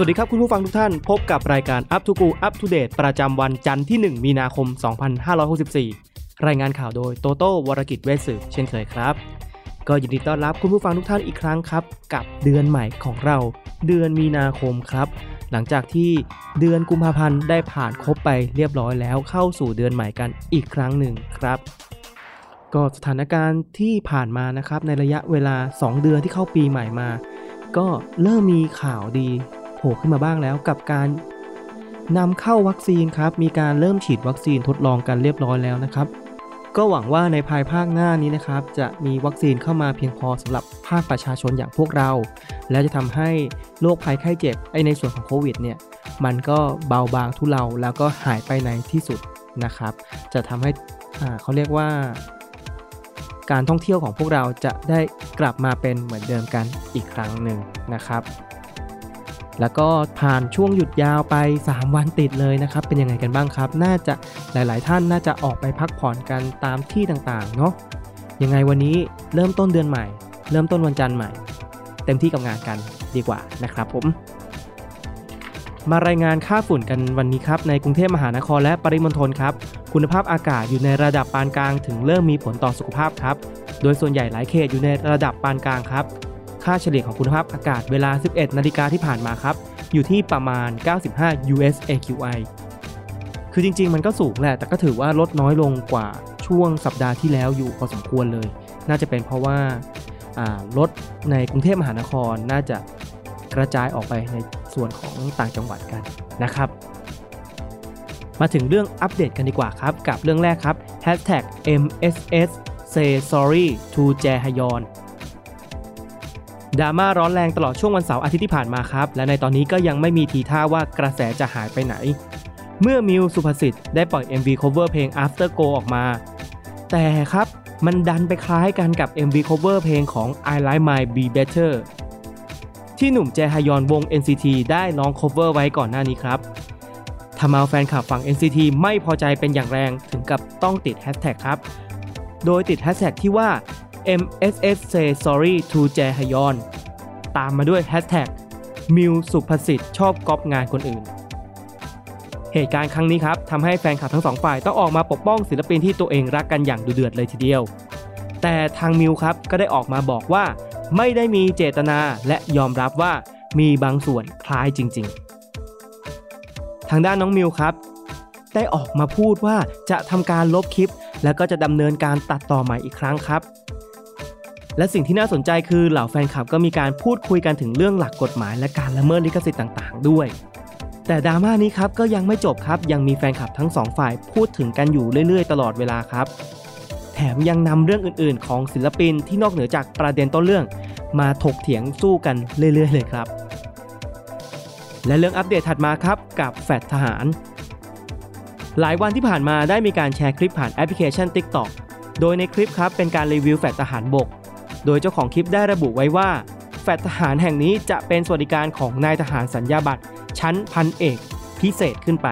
สวัสดีครับคุณผู้ฟังทุกท่าน พบกับรายการ Up to Go Up to Date ประจำวันจันทร์ที่ 1 มีนาคม 2564 รายงานข่าวโดยโตโต้วรกิจเวสืบเช่นเคยครับ ก็ยินดีต้อนรับคุณผู้ฟังทุกท่านอีกครั้งครับ กับเดือนใหม่ของเรา เดือนมีนาคมครับ หลังจากที่เดือนกุมภาพันธ์ได้ผ่านครบไปเรียบร้อยแล้วเข้าสู่เดือนใหม่กันอีกครั้งหนึ่งครับก็สถานการณ์ที่ผ่านมานะครับในระยะเวลา 2 เดือนที่เข้าปีใหม่มา ก็เริ่มมีข่าวดี โผล่ขึ้นมาบ้างแล้วกับการนำเข้าวัคซีนครับ มีการเริ่มฉีดวัคซีนทดลองกันเรียบร้อยแล้วนะครับ ก็หวังว่าในภายภาคหน้านี้นะครับ จะมีวัคซีนเข้ามาเพียงพอสำหรับภาคประชาชนอย่างพวกเรา และจะทำให้โรคภัยไข้เจ็บไอในส่วนของโควิดเนี่ย มันก็เบาบางทุเลาแล้วก็หายไปในที่สุดนะครับ จะทำให้อ่าเขาเรียกว่า การท่องเที่ยวของพวกเราจะได้กลับมาเป็นเหมือนเดิมกันอีกครั้งหนึ่งนะครับ แล้วก็ผ่านช่วงหยุดยาวไป 3 วันติดเลยนะครับ เป็นยังไงกันบ้างครับ น่าจะหลาย ๆ ท่านน่าจะออกไปพักผ่อนกันตามที่ต่าง ๆ เนาะยังไงวันนี้เริ่มต้นเดือนใหม่ เริ่มต้นวันจันทร์ใหม่ เต็มที่กับงานกันดีกว่านะครับผม มารายงานค่าฝุ่นกันวันนี้ครับ ในกรุงเทพมหานครและปริมณฑลครับ คุณภาพอากาศอยู่ในระดับปานกลาง ถึงเริ่มมีผลต่อสุขภาพครับ โดยส่วนใหญ่หลายเขตอยู่ในระดับปานกลางครับ ค่าเฉลี่ยของคุณภาพอากาศเวลา 11 นาฬิกาที่ผ่านมาครับ อยู่ที่ประมาณ 95 US AQI คือจริง ๆ มันก็สูงแหละ แต่ก็ถือว่าลดน้อยลงกว่าช่วงสัปดาห์ที่แล้วอยู่พอสมควรเลย น่าจะเป็นเพราะว่ารถในกรุงเทพมหานครน่าจะกระจายออกไปในส่วนของต่างจังหวัดกันนะครับ มาถึงเรื่องอัปเดตกันดีกว่าครับ กับเรื่องแรกครับ MSS say sorry to j a h y o n ดราม่าร้อนแรงตลอดช่วงวันเสาร์อาทิตย์ที่ผ่านมาครับ และในตอนนี้ก็ยังไม่มีทีท่าว่ากระแสจะหายไปไหน เมื่อมิวสุภสิทธิ์ได้ปล่อย MV cover เพลง After Go ออกมา แต่ครับมันดันไปคล้ายกันกับ MV cover เพลงของ I Like My Be Better ที่หนุ่มแจฮยอนวง NCT ได้ร้อง cover ไว้ก่อนหน้านี้ครับทำเอาแฟนคลับฝั่ง NCT ไม่พอใจเป็นอย่างแรงถึงกับต้องติดแฮชแท็กครับ โดยติดแฮชแท็กที่ว่า MSS say sorry to แจฮยอนตามมาด้วยแฮชแท็กมิวสุภสิทธิ์ชอบก๊อปงานคนอื่น เหตุการณ์ครั้งนี้ครับทำให้แฟนคลับทั้งสองฝ่ายต้องออกมาปกป้องศิลปินที่ตัวเองรักกันอย่างดุเดือดเลยทีเดียว แต่ทางมิวครับก็ได้ออกมาบอกว่า ไม่ได้มีเจตนาและยอมรับว่ามีบางส่วนคล้ายจริง ๆ ทางด้านน้องมิวครับ ได้ออกมาพูดว่าจะทำการลบคลิป แล้วก็จะดำเนินการตัดต่อใหม่อีกครั้งครับ และสิ่งที่น่าสนใจคือเหล่าแฟนคลับก็มีการพูดคุยกันถึงเรื่องหลักกฎหมายและการละเมิดลิขสิทธิ์ต่าง ๆ ด้วย แต่ดราม่านี้ครับก็ยังไม่จบครับยังมีแฟนคลับทั้งสองฝ่ายพูดถึงกันอยู่เรื่อยๆ ตลอดเวลาครับ แถมยังนำเรื่องอื่นๆ ของศิลปินที่นอกเหนือจากประเด็นต้นเรื่อง มาถกเถียงสู้กันเรื่อยๆ เลยครับ และเรื่องอัปเดตถัดมาครับกับแฟดทหาร หลายวันที่ผ่านมาได้มีการแชร์คลิปผ่านแอปพลิเคชัน TikTok โดยในคลิปครับเป็นการรีวิวแฟดทหารบก โดยเจ้าของคลิปได้ระบุไว้ว่า แฟดทหารแห่งนี้จะเป็นสวัสดิการของนายทหารสัญญาบัตรชั้นพันเอกพิเศษขึ้นไป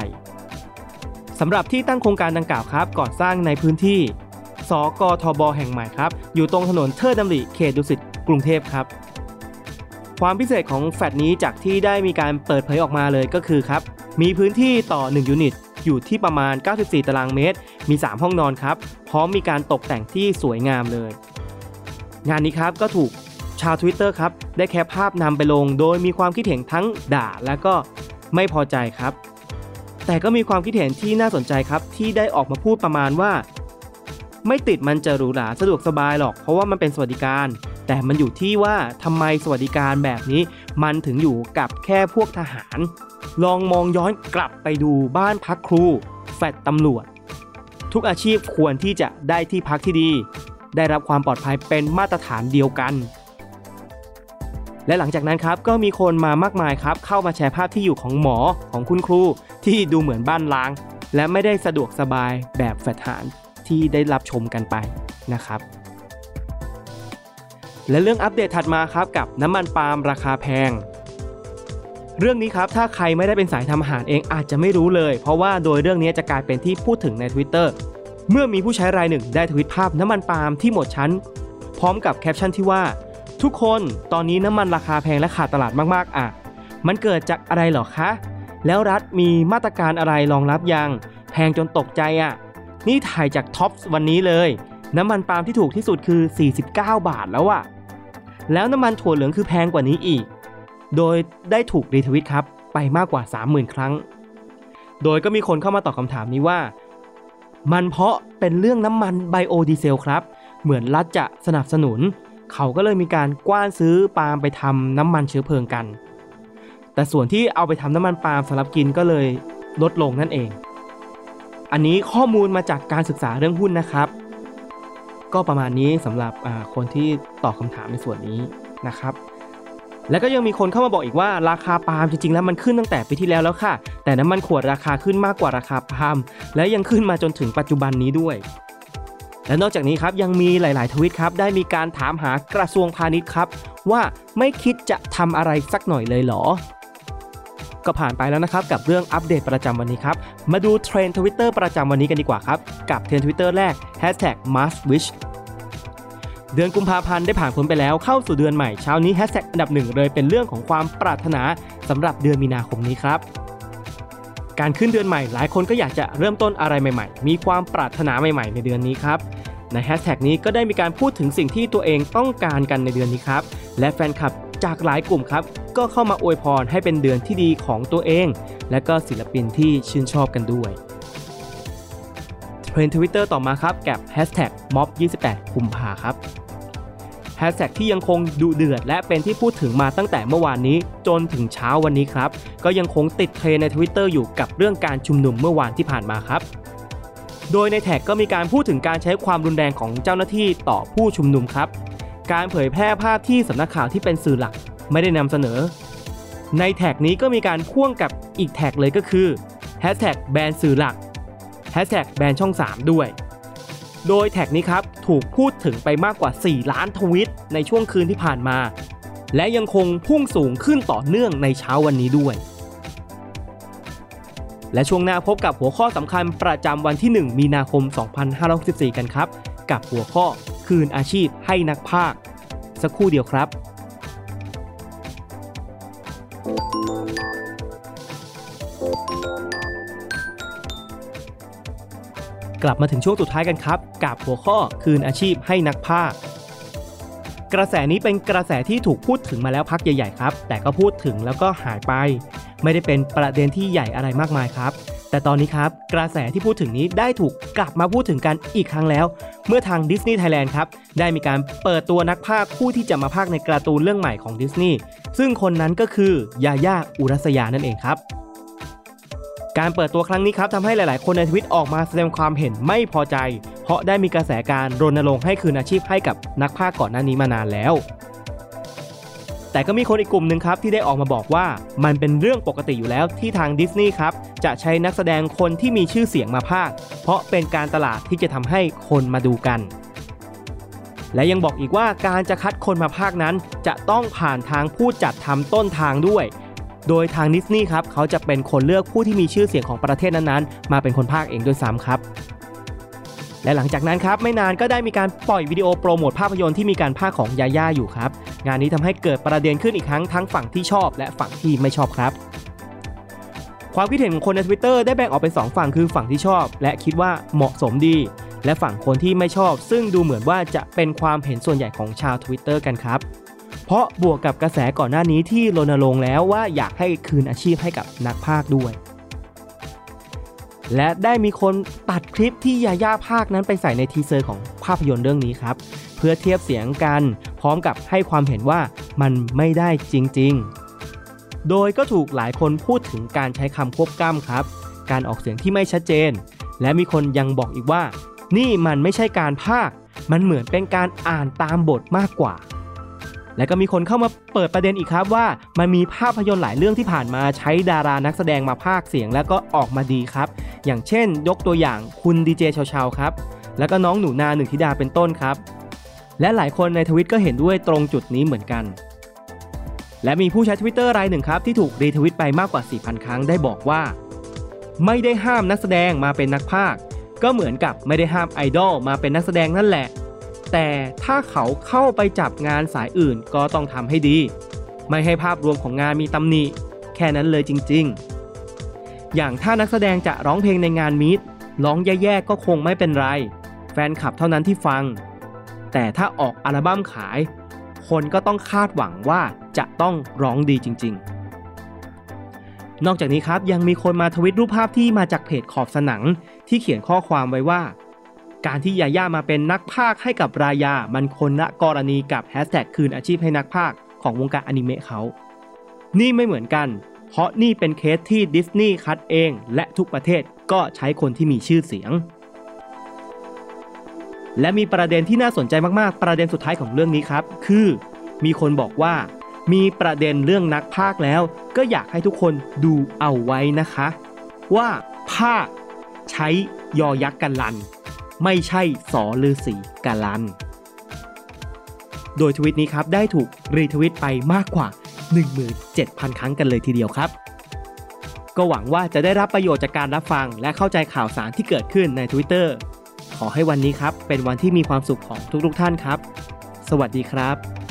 สำหรับที่ตั้งโครงการดังกล่าวครับก่อสร้างในพื้นที่ สกทบ แห่งใหม่ครับ อยู่ตรงถนนเทิดดำริเขตดุสิตกรุงเทพครับ ความพิเศษของแฟลตนี้จากที่ได้มีการเปิดเผยออกมาเลยก็คือครับ มีพื้นที่ต่อ 1 ยูนิต อยู่ที่ประมาณ 94 ตารางเมตร มี 3 ห้องนอนครับ พร้อมมีการตกแต่งที่สวยงามเลย งานนี้ครับก็ถูกชาว Twitter ครับได้แคปภาพนำไปลง โดยมีความคิดเห็นทั้งด่าและก็ไม่พอใจครับ แต่ก็มีความคิดเห็นที่น่าสนใจครับที่ได้ออกมาพูดประมาณว่า ไม่ติดมันจะหรูหราสะดวกสบายหรอก เพราะว่ามันเป็นสวัสดิการ แต่มันอยู่ที่ว่าทำไมสวัสดิการแบบนี้ มันถึงอยู่กับแค่พวกทหาร ลองมองย้อนกลับไปดูบ้านพักครู แฟดตำรวจ ทุกอาชีพควรที่จะได้ที่พักที่ดี ได้รับความปลอดภัยเป็นมาตรฐานเดียวกัน และหลังจากนั้นครับก็มีคนมามากมายครับเข้ามาแชร์ภาพที่อยู่ของหมอของคุณครูที่ดูเหมือนบ้านล้าง และไม่ได้สะดวกสบายแบบแฟดหานที่ได้รับชมกันไปนะครับ และเรื่องอัปเดตถัดมาครับกับน้ำมันปาล์มราคาแพงเรื่องนี้ครับถ้าใครไม่ได้เป็นสายทำอาหารเองอาจจะไม่รู้เลย เพราะว่าโดยเรื่องนี้จะกลายเป็นที่พูดถึงใน Twitter เมื่อมีผู้ใช้รายหนึ่งได้ทวิตภาพน้ำมันปาล์มที่หมดชั้น พร้อมกับแคปชั่นที่ว่า ทุกคนตอนนี้น้ำมันราคาแพงและขาดตลาดมากๆอะ มันเกิดจากอะไรหรอคะ แล้วรัฐมีมาตรการอะไรรองรับยัง แพงจนตกใจอะ นี่ถ่ายจากท็อปวันนี้เลย น้ำมันปาล์มที่ถูกที่สุดคือ 49 บาทแล้วอะ แล้วน้ำมันถั่วเหลืองคือแพงกว่านี้อีก โดยได้ถูกรีทวิตครับไปมากกว่า 30,000 ครั้ง โดยก็มีคนเข้ามาตอบคำถามนี้ว่า มันเพราะเป็นเรื่องน้ำมันไบโอดีเซลครับ เหมือนรัฐจะสนับสนุน เขาก็เลยมีการกว้านซื้อปาล์มไปทำน้ำมันเชื้อเพลิงกัน แต่ส่วนที่เอาไปทำน้ำมันปาล์มสำหรับกินก็เลยลดลงนั่นเอง อันนี้ข้อมูลมาจากการศึกษาเรื่องหุ้นนะครับ ก็ประมาณนี้สำหรับคนที่ตอบคำถามในส่วนนี้นะครับ แล้วก็ยังมีคนเข้ามาบอกอีกว่าราคาปาล์มจริงๆแล้วมันขึ้นตั้งแต่ปีที่แล้วแล้วค่ะ แต่น้ำมันขวดราคาขึ้นมากกว่าราคาปาล์มและยังขึ้นมาจนถึงปัจจุบันนี้ด้วยและนอกจากนี้ครับยังมีหลาย ๆ ทวีตครับได้มีการถามหากระทรวงพาณิชย์ครับ ว่าไม่คิดจะทำอะไรสักหน่อยเลยเหรอ ก็ผ่านไปแล้วนะครับกับเรื่องอัปเดตประจำวันนี้ครับ มาดูเทรนด์ทวิตเตอร์ประจำวันนี้กันดีกว่าครับ กับเทรนด์ทวิตเตอร์แรก hashtag m a s w i s h เดือนกุมภาพันธ์ได้ผ่านพ้นไปแล้วเข้าสู่เดือนใหม่เช้านี้แฮชแท็กอันดับหนึ่งเลยเป็นเรื่องของความปรารถนาสำหรับเดือนมีนาคมนี้ครับการขึ้นเดือนใหม่หลายคนก็อยากจะเริ่มต้นอะไรใหม่ๆ มีความปรารถนาใหม่ๆ ในเดือนนี้ครับ ในแฮชแท็กนี้ก็ได้มีการพูดถึงสิ่งที่ตัวเองต้องการกันในเดือนนี้ครับ และแฟนคลับจากหลายกลุ่มครับ ก็เข้ามาอวยพรให้เป็นเดือนที่ดีของตัวเอง และก็ศิลปินที่ชื่นชอบกันด้วย เทรนด์ทวิตเตอร์ต่อมาครับกับแฮชแท็กม็อบ28กุมภาครับ แฮชแท็กที่ยังคงดุเดือด และเป็นที่พูดถึงมาตั้งแต่เมื่อวานนี้ จนถึงเช้าวันนี้ครับ ก็ยังคงติดเทรนด์ใน Twitter อยู่กับเรื่องการชุมนุมเมื่อวานที่ผ่านมาครับ โดยในแท็กก็มีการพูดถึงการใช้ความรุนแรงของเจ้าหน้าที่ต่อผู้ชุมนุมครับ การเผยแพร่ภาพที่สำนักข่าวที่เป็นสื่อหลักไม่ได้นำเสนอ ในแท็กนี้ก็มีการพ่วงกับอีกแท็กเลยก็คือแฮชแท็กแบนสื่อหลักแฮชแท็กแบนช่อง 3 ด้วย โดยแท็กนี้ครับถูกพูดถึงไปมากกว่า 4 ล้านทวิตในช่วงคืนที่ผ่านมา และยังคงพุ่งสูงขึ้นต่อเนื่องในเช้าวันนี้ด้วย และช่วงหน้าพบกับหัวข้อสำคัญประจำวันที่ 1 มีนาคม 2564 กันครับ กับหัวข้อคืนอาชีพให้นักภาค สักครู่เดียวครับ กลับมาถึงช่วงสุดท้ายกันครับกับหัวข้อคืนอาชีพให้นักภาคกระแสนี้เป็นกระแสที่ถูกพูดถึงมาแล้วพักใหญ่ๆครับ แต่ก็พูดถึงแล้วก็หายไป ไม่ได้เป็นประเด็นที่ใหญ่อะไรมากมายครับ แต่ตอนนี้ครับ กระแสที่พูดถึงนี้ได้ถูกกลับมาพูดถึงกันอีกครั้งแล้ว เมื่อทางดิสนีย์ไทยแลนด์ครับ ได้มีการเปิดตัวนักภาคผู้ที่จะมาภาคในการ์ตูนเรื่องใหม่ของดิสนีย์ซึ่งคนนั้นก็คือยาย่าอุรัสยานั่นเองครับ การเปิดตัวครั้งนี้ครับทำให้หลาย ๆ คนในทวิตออกมาแสดงความเห็นไม่พอใจ เพราะได้มีกระแสการรณรงค์ให้คืนอาชีพให้กับนักพากก่อนหน้านี้มานานแล้ว แต่ก็มีคนอีกกลุ่มหนึ่งครับที่ได้ออกมาบอกว่ามันเป็นเรื่องปกติอยู่แล้วที่ทางดิสนีย์ครับจะใช้นักแสดงคนที่มีชื่อเสียงมาพากเพราะเป็นการตลาดที่จะทำให้คนมาดูกันและยังบอกอีกว่าการจะคัดคนมาพากนั้น จะต้องผ่านทางผู้จัดทำต้นทางด้วย โดยทางดิสนีย์ครับเขาจะเป็นคนเลือกผู้ที่มีชื่อเสียงของประเทศนั้นๆ มาเป็นคนพากย์เองด้วยซ้ำครับและหลังจากนั้นครับไม่นานก็ได้มีการปล่อยวิดีโอโปรโมทภาพยนตร์ที่มีการพากย์ของยาย่าอยู่ครับ งานนี้ทำให้เกิดประเด็นขึ้นอีกครั้งทั้งฝั่งที่ชอบและฝั่งที่ไม่ชอบครับ ความคิดเห็นของคนใน Twitter ได้แบ่งออกเป็น 2 ฝั่งคือฝั่งที่ชอบ และคิดว่าเหมาะสมดี และฝั่งคนที่ไม่ชอบ ซึ่งดูเหมือนว่าจะเป็นความเห็นส่วนใหญ่ของชาว Twitter กันครับ เพราะบวกกับกระแสก่อนหน้านี้ที่รณรงค์แล้วว่าอยากให้คืนอาชีพให้กับนักพากย์ด้วย และได้มีคนตัดคลิปที่ยาย่าพากย์นั้นไปใส่ใน teaser ของภาพยนตร์เรื่องนี้ครับ เพื่อเทียบเสียงกันพร้อมกับให้ความเห็นว่ามันไม่ได้จริง ๆ โดยก็ถูกหลายคนพูดถึงการใช้คำควบกล้ำครับ การออกเสียงที่ไม่ชัดเจน และมีคนยังบอกอีกว่า นี่มันไม่ใช่การพากย์ มันเหมือนเป็นการอ่านตามบทมากกว่า และก็มีคนเข้ามาเปิดประเด็นอีกครับว่ามันมีภาพยนตร์หลายเรื่องที่ผ่านมาใช้ดารานักแสดงมาพากเสียงแล้วก็ออกมาดีครับ อย่างเช่น ยกตัวอย่างคุณดีเจชาวชาวครับ แล้วก็น้องหนูนาหนึ่งธิดาเป็นต้นครับ และหลายคนในทวิตก็เห็นด้วยตรงจุดนี้เหมือนกัน และมีผู้ใช้ทวิตเตอร์รายหนึ่งครับที่ถูกรีทวิตไปมากกว่า 4,000 ครั้งได้บอกว่า ไม่ได้ห้ามนักแสดงมาเป็นนักพากก็เหมือนกับไม่ได้ห้ามไอดอลมาเป็นนักแสดงนั่นแหละ แต่ถ้าเขาเข้าไปจับงานสายอื่นก็ต้องทำให้ดี ไม่ให้ภาพรวมของงานมีตำหนิ แค่นั้นเลยจริง ๆ อย่างถ้านักแสดงจะร้องเพลงในงานมีดร้องแย่ๆก็คงไม่เป็นไร แฟนคลับเท่านั้นที่ฟัง แต่ถ้าออกอัลบั้มขาย คนก็ต้องคาดหวังว่าจะต้องร้องดีจริง ๆ นอกจากนี้ครับยังมีคนมาทวิตรูปภาพที่มาจากเพจขอบสนังที่เขียนข้อความไว้ว่า การที่ยาย่ามาเป็นนักพากให้กับรายา มันคนละกรณีกับแฮชแท็กคืนอาชีพให้นักพากของวงการอนิเมะเขา นี่ไม่เหมือนกัน เพราะนี่เป็นเคสที่ดิสนีย์คัดเอง และทุกประเทศก็ใช้คนที่มีชื่อเสียง และมีประเด็นที่น่าสนใจมากๆ ประเด็นสุดท้ายของเรื่องนี้ครับ คือ มีคนบอกว่า มีประเด็นเรื่องนักพากแล้ว ก็อยากให้ทุกคนดูเอาไว้นะคะ ว่าภาคใช้ยอยักษ์กันลัน ไม่ใช่สอลือสีกาลัน โดยทวิตนี้ครับได้ถูกรีทวิตไปมากกว่า 17,000 ครั้งกันเลยทีเดียวครับ ก็หวังว่าจะได้รับประโยชน์จากการรับฟัง และเข้าใจข่าวสารที่เกิดขึ้นใน Twitter ขอให้วันนี้ครับเป็นวันที่มีความสุขของทุกๆท่านครับ สวัสดีครับ